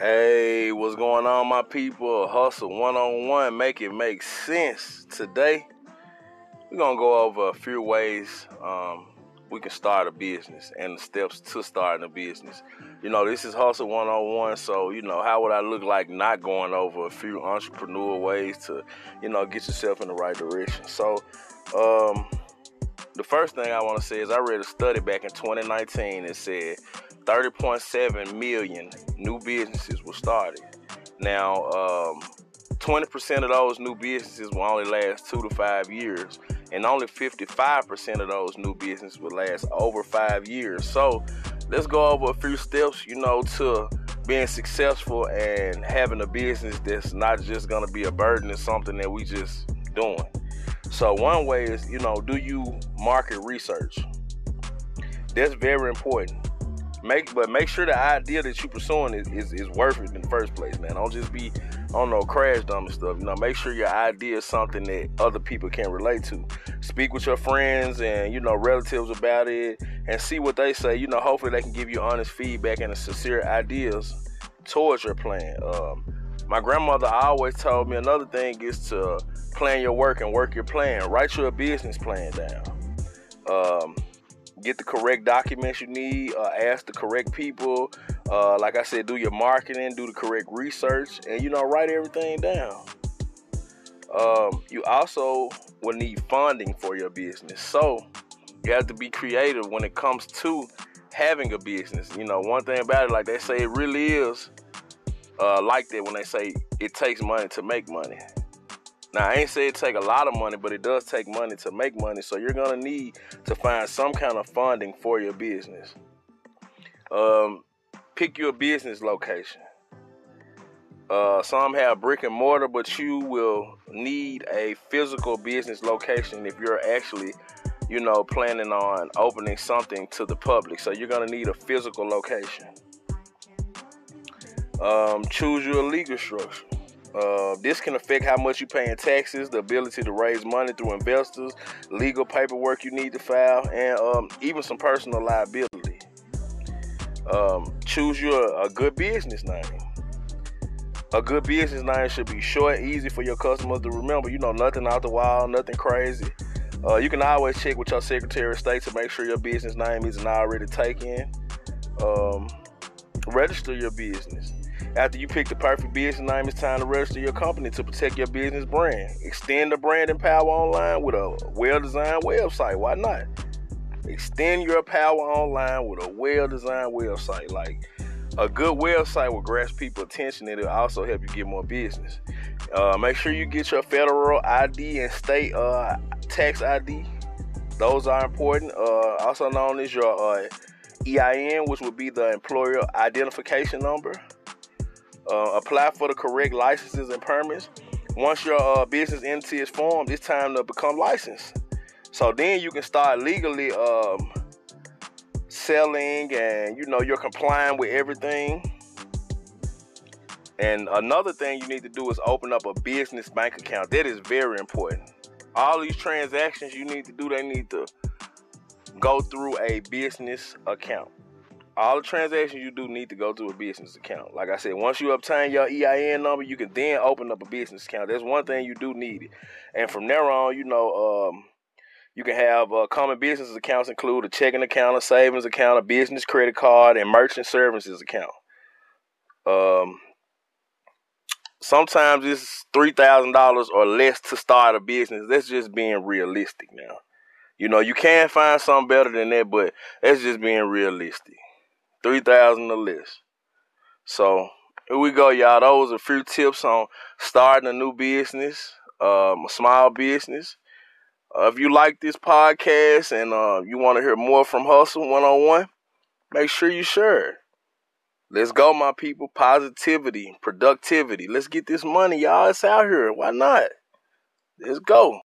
Hey, what's going on, my people? Hustle one on one, make it make sense. Today, we're gonna go over a few ways um, we can start a business and the steps to starting a business. You know, this is Hustle one on one, so you know, how would I look like not going over a few entrepreneur ways to, you know, get yourself in the right direction? So, um, the first thing I want to say is I read a study back in 2019 that said 30.7 million new businesses were started. Now, um, 20% of those new businesses will only last two to five years, and only 55% of those new businesses will last over five years. So, let's go over a few steps, you know, to being successful and having a business that's not just going to be a burden, it's something that we just doing. So, one way is, you know, do you market research? That's very important Make but make sure the idea that you're pursuing is, is, is worth it in the first place, man. Don't just be I don't know, crash dumb and stuff. You know, make sure your idea is something that other people can relate to. Speak with your friends and, you know, relatives about it and see what they say. You know, hopefully they can give you honest feedback and sincere ideas towards your plan. Um, my grandmother always told me another thing is to plan your work and work your plan. Write your business plan down. Um, get the correct documents you need, uh, ask the correct people. Uh, like I said, do your marketing, do the correct research, and you know, write everything down. Um, you also will need funding for your business, so you have to be creative when it comes to having a business. You know, one thing about it, like they say, it really is uh, like that when they say it takes money to make money. Now, I ain't say it take a lot of money, but it does take money to make money. So you're gonna need to find some kind of funding for your business. Um, pick your business location. Uh, some have brick and mortar, but you will need a physical business location if you're actually, you know, planning on opening something to the public. So you're gonna need a physical location. Um, choose your legal structure. Uh, this can affect how much you pay in taxes, the ability to raise money through investors, legal paperwork you need to file, and um, even some personal liability. Um, choose your a good business name. A good business name should be short, easy for your customers to remember. You know, nothing out the wild, nothing crazy. Uh, you can always check with your Secretary of State to make sure your business name isn't already taken. Um, register your business. After you pick the perfect business name, it's time to register your company to protect your business brand. Extend the branding power online with a well designed website. Why not? Extend your power online with a well designed website. Like a good website will grasp people attention and it'll also help you get more business. Uh, make sure you get your federal ID and state uh, tax ID. Those are important. Uh, also known as your uh, EIN, which would be the employer identification number. Uh, apply for the correct licenses and permits. Once your uh, business entity is formed, it's time to become licensed. So then you can start legally um, selling, and you know you're complying with everything. And another thing you need to do is open up a business bank account. That is very important. All these transactions you need to do, they need to go through a business account all the transactions you do need to go to a business account. Like I said, once you obtain your EIN number, you can then open up a business account. That's one thing you do need. And from there on, you know, um, you can have uh, common business accounts include a checking account, a savings account, a business credit card, and merchant services account. Um, sometimes it's three thousand dollars or less to start a business. That's just being realistic now. You know, you can find something better than that, but that's just being realistic. 3000 or less. So here we go, y'all. Those are a few tips on starting a new business, um, a small business. Uh, if you like this podcast and uh, you want to hear more from Hustle one on one, make sure you share it. Let's go, my people. Positivity, productivity. Let's get this money, y'all. It's out here. Why not? Let's go.